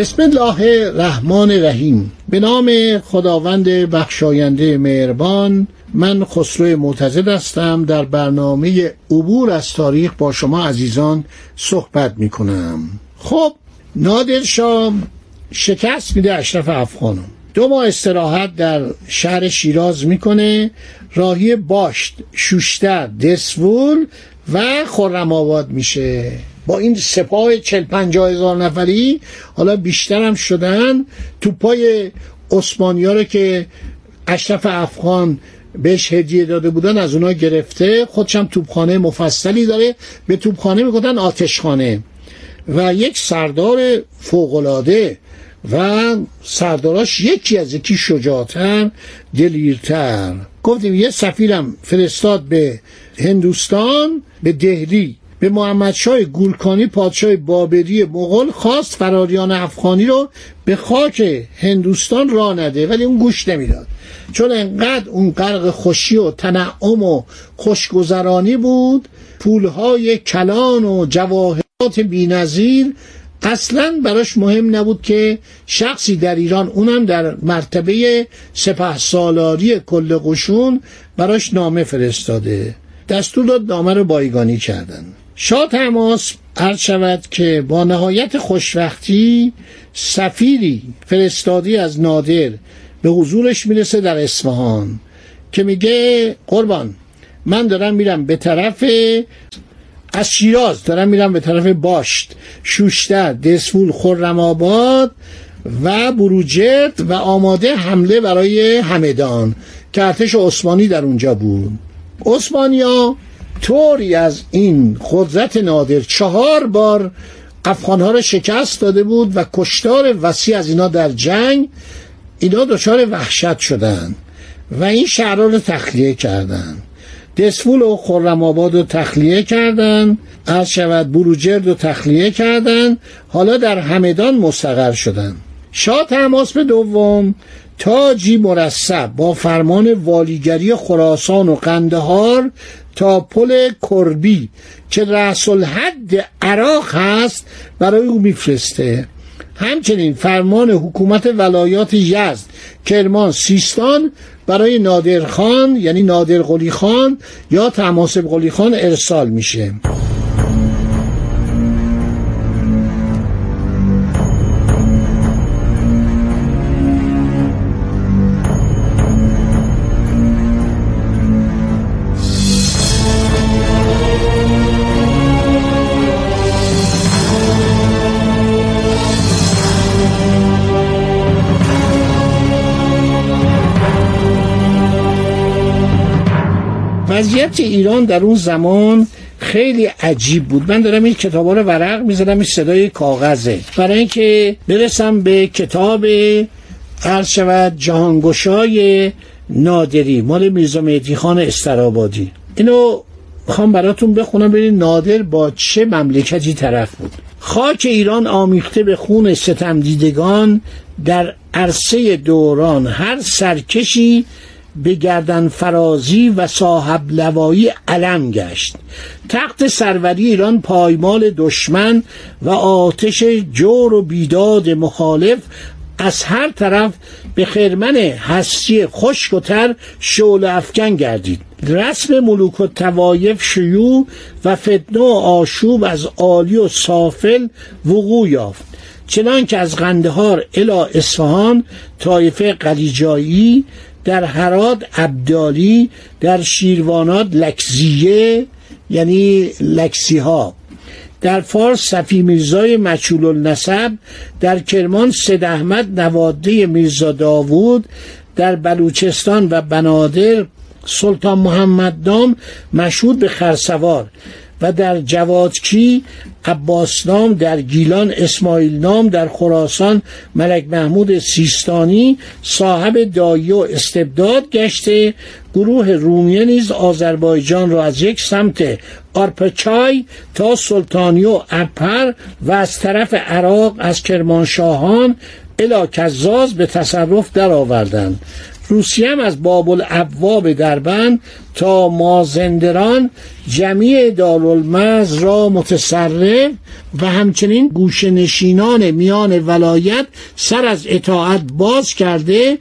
بسم الله الرحمن الرحیم. به نام خداوند بخشاینده مهربان من خسرو معتزد هستم. در برنامه عبور از تاریخ با شما عزیزان صحبت می کنم خب نادر شاه شکست میده اشرف افغانو. دو ماه استراحت در شهر شیراز می‌کنه. راهی باشت شوشتر دسفول و خرم آباد میشه. با این سپاه چل پنجاه هزار نفری حالا بیشتر هم شدن. توپای عثمانیا رو که اشرف افغان بهش هدیه داده بودن از اونا گرفته. خودشم توپخانه مفصلی داره. به توپخانه می‌گفتن آتشخانه. و یک سردار فوقلاده و سرداراش یکی از یکی شجاعتر دلیرتر. گفتیم یه سفیرم فرستاد به هندوستان به دهلی. به محمد شای گورکانی پادشاه بابری مغول خواست فراریان افغانی رو به خاک هندوستان را نده ولی اون گوش نمی‌داد. چون انقدر اون غرق خوشی و تنعم و خوشگذرانی بود پولهای کلان و جواهرات بینظیر اصلا براش مهم نبود که شخصی در ایران اونم در مرتبه سپه سالاری کل قشون براش نامه فرستاده. دستور داد نامه رو بایگانی کردن. شاه تماس عرض شود که با نهایت خوشوقتی سفیری فرستادی از نادر به حضورش می‌رسه در اصفهان که میگه قربان من دارم میرم به طرف از شیراز دارم میرم به طرف باشت شوشتر دسفول خرم آباد و بروجرد و آماده حمله برای همدان که ارتش عثمانی در اونجا بود. عثمانیا طوری از این قدرت نادر چهار بار افغانها را شکست داده بود و کشتار وسیع از اینا در جنگ اینا دچار وحشت شدند و این شهرها رو تخلیه کردند. دسفول و خرم آباد رو تخلیه کردند از شود بروجرد رو تخلیه کردند حالا در همدان مستقر شدند. شاه تماس به دوم تاجی مرسب با فرمان والیگری خراسان و قندهار تا پل کربی که رأس الحد عراق هست برای او میفرسته. همچنین فرمان حکومت ولایات یزد کرمان سیستان برای نادرخان یعنی نادر قلی خان یا تماسب قلی خان ارسال میشه. وضعیت ایران در اون زمان خیلی عجیب بود. من دارم این کتاب رو ورق می‌زدم این صدای کاغذه. برای اینکه برسم به کتاب عرض شود جهانگشای نادری مال میرزا مهدی خان استرابادی. اینو می‌خوام براتون بخونم ببینید نادر با چه مملکتی طرف بود. خاک ایران آمیخته به خون ستم دیدگان در عرصه دوران هر سرکشی به گردن فرازی و صاحب لوایی علم گشت. تخت سروری ایران پایمال دشمن و آتش جور و بیداد مخالف از هر طرف به خرمن هستی خشک و تر شعل افکن گردید. رسم ملوک و توایف شیوع و فتنه و آشوب از عالی و سافل وقوع یافت. چنان که از قندهار الی اصفهان طایفه قلیجایی در هرات عبدالی در شیروانات لکزیه یعنی لکسی ها در فارس صفی میرزای مچول النسب در کرمان سید احمد نواده میرزا داوود در بلوچستان و بنادر سلطان محمد نام مشهود به خرسوار. و در جوادکی عباس نام در گیلان اسماعیل نام در خراسان ملک محمود سیستانی صاحب دایی و استبداد گشته. گروه رومیه نیز آذربایجان را از یک سمت آرپچای تا سلطانی و اپر و از طرف عراق از کرمانشاهان الا کزاز به تصرف درآوردند. روسیه هم از باب الابواب دربند تا مازندران جمیع دارالمز را متصرف و همچنین گوشه نشینان میان ولایت سر از اطاعت باز کرده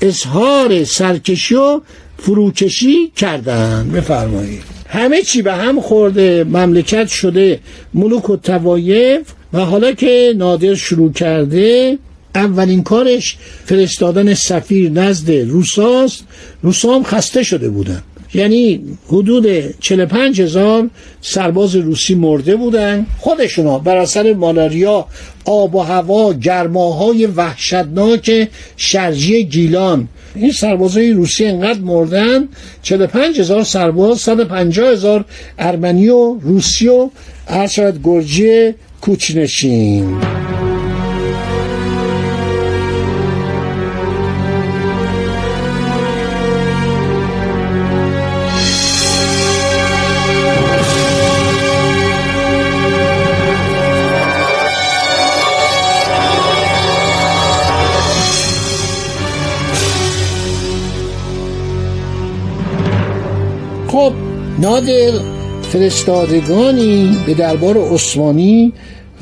اظهار سرکشی و فروکشی کردند. بفرمایید. همه چی به هم خورده مملکت شده ملوک و توایف و حالا که نادر شروع کرده اولین کارش فرستادن سفیر نزد روساست. روسا هم خسته شده بودن. یعنی حدود 45 هزار سرباز روسی مرده بودن. خودشونا بر اثر مالاریا آب و هوا گرماهای وحشتناک شرجی گیلان. این سربازای روسی انقدر مردن 45 هزار سرباز 150 هزار ارمنی و روسی و هر گرجی کوچنشین. خب نادر فرستادگانی به دربار عثمانی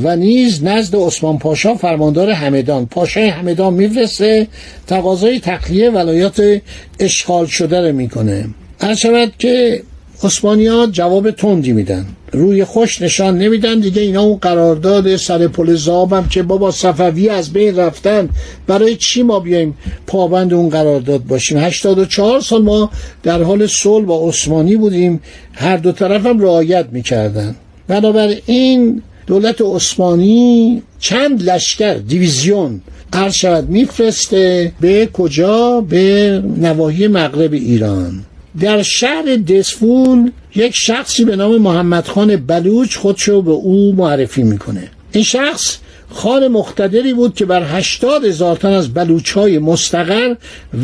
و نیز نزد عثمان پاشا فرماندار همدان. پاشای همدان میفرسته تقاضای تخلیه ولایات اشغال شده رو می‌کنه. هر شود که ها جواب تندی میدن. روی خوش نشان نمیدن. دیگه اینا اون قرارداد سر پل زابم که بابا صفوی از بین رفتن. برای چی ما بیایم پابند اون قرارداد باشیم؟ 84 سال ما در حال صلح با عثمانی بودیم. هر دو طرف هم رعایت می‌کردن. بنابراین دولت عثمانی چند لشکر دیویزیون عرض شود میفرسته. به کجا؟ به نواحی مغرب ایران. در شهر دسفول یک شخصی به نام محمد خان بلوچ خودشو به او معرفی می‌کنه. این شخص خان مختدری بود که بر هشتاد هزار تن از بلوچ های مستقر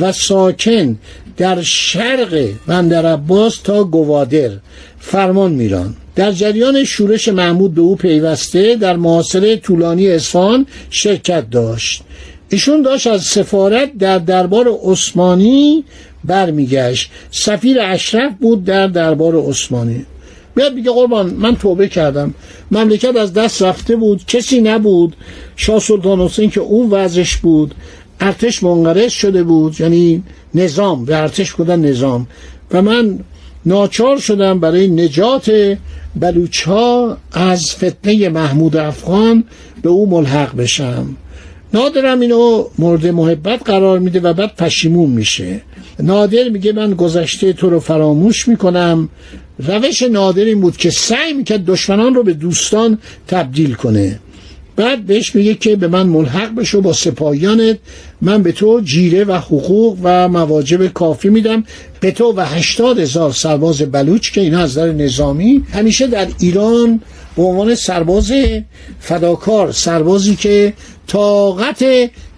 و ساکن در شرق بندر عباس تا گوادر فرمان میران در جریان شورش محمود به او پیوسته در معاصره طولانی اصفهان شرکت داشت. ایشون داشت از سفارت در دربار عثمانی برمیگشت. سفیر اشرف بود در دربار عثمانی. بیاد میگه قربان من توبه کردم. مملکت از دست رفته بود کسی نبود. شاه سلطان حسین که اون وضعش بود ارتش منقرض شده بود یعنی نظام به ارتش بودن نظام. و من ناچار شدم برای نجات بلوچ ها از فتنه محمود افغان به او ملحق بشم. نادرم اینو مورد محبت قرار میده و بعد پشیمون میشه. نادر میگه من گذشته تو رو فراموش می‌کنم. روش نادر این بود که سعی می‌کرد دشمنان رو به دوستان تبدیل کنه. بعد بهش میگه که به من ملحق بشو با سپاهیانت. من به تو جیره و حقوق و مواجب کافی میدم. به تو و هشتاد هزار سرباز بلوچ که اینا از در نظامی همیشه در ایران به عنوان سرباز فداکار سربازی که طاقت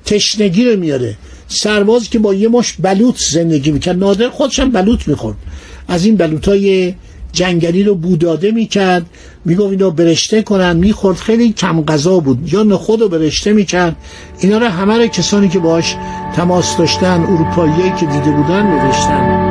تشنگی رو میاره. سربازی که با یه مش بلوط زندگی می‌کرد. نادر خودش هم بلوط می‌خورد. از این بلوطای جنگلی رو بوداده می‌کرد. می‌گفت اینا برشته کنن. می‌خورد. خیلی کم غذا بود. یا نخود رو برشته می‌کرد. اینا رو همه رو کسانی که باش تماس داشتن اروپایی که دیده بودن نوشتن.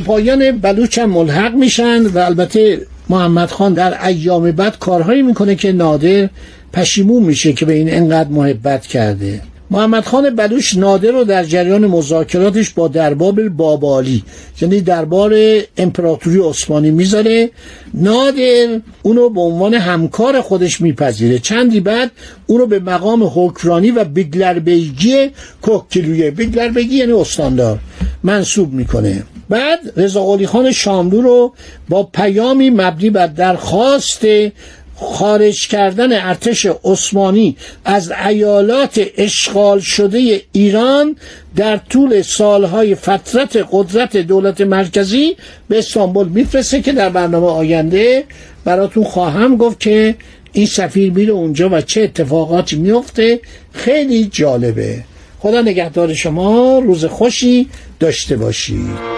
سپاهیان بلوچ هم ملحق میشن و البته محمد خان در ایام بعد کارهایی می‌کنه که نادر پشیمون میشه که به این انقدر محبت کرده. محمد خان بلوش نادر رو در جریان مذاکراتش با درباب بابالی یعنی دربار امپراتوری عثمانی می‌ذاره. نادر اونو به عنوان همکار خودش میپذیره. چندی بعد اونو به مقام حکرانی و بیگلربیگی کوکیلویه بیگلربیگی یعنی استاندار منصوب می‌کنه. بعد رضا خان شاملو رو با پیامی مبنی بر درخواست خارج کردن ارتش عثمانی از ایالات اشغال شده ایران در طول سالهای فترت قدرت دولت مرکزی به استانبول میفرسته که در برنامه آینده براتون خواهم گفت که این سفیر میره اونجا و چه اتفاقاتی میفته خیلی جالبه. خدا نگهدار شما. روز خوشی داشته باشید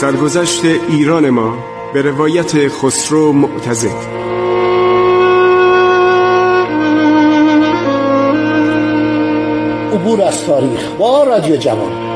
سرگذشت ایران ما به روایت خسرو معتزد. عبور از تاریخ با رادیو جوان.